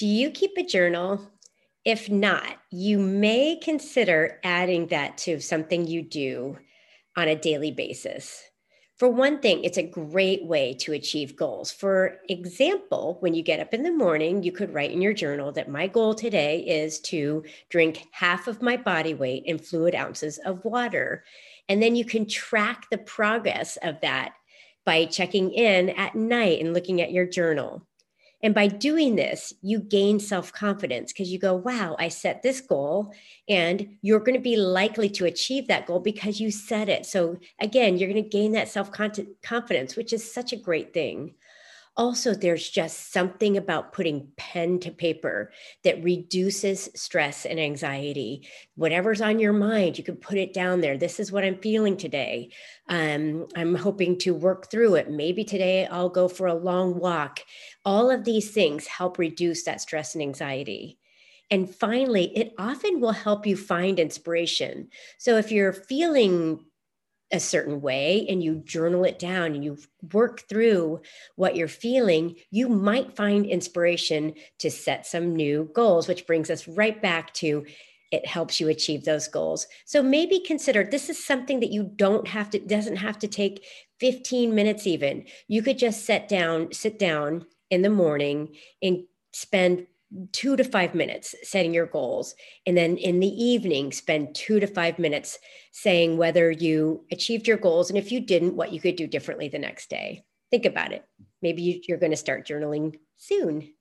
Do you keep a journal? If not, you may consider adding that to something you do on a daily basis. For one thing, it's a great way to achieve goals. For example, when you get up in the morning, you could write in your journal that my goal today is to drink half of my body weight in fluid ounces of water. And then you can track the progress of that by checking in at night and looking at your journal. And by doing this, you gain self confidence because you go, wow, I set this goal, and you're going to be likely to achieve that goal because you set it. So, again, you're going to gain that self confidence, which is such a great thing. Also, there's just something about putting pen to paper that reduces stress and anxiety. Whatever's on your mind, you can put it down there. This is what I'm feeling today. Um, I'm hoping to work through it. Maybe today I'll go for a long walk. All of these things help reduce that stress and anxiety. And finally, it often will help you find inspiration. So if you're feeling a certain way and you journal it down and you work through what you're feeling, you might find inspiration to set some new goals, which brings us right back to it helps you achieve those goals. So maybe consider this is something that you don't have to doesn't have to take 15 minutes even. You could just sit down, sit down in the morning and spend two to five minutes setting your goals. And then in the evening, spend two to five minutes saying whether you achieved your goals. And if you didn't, what you could do differently the next day. Think about it. Maybe you, you're going to start journaling soon.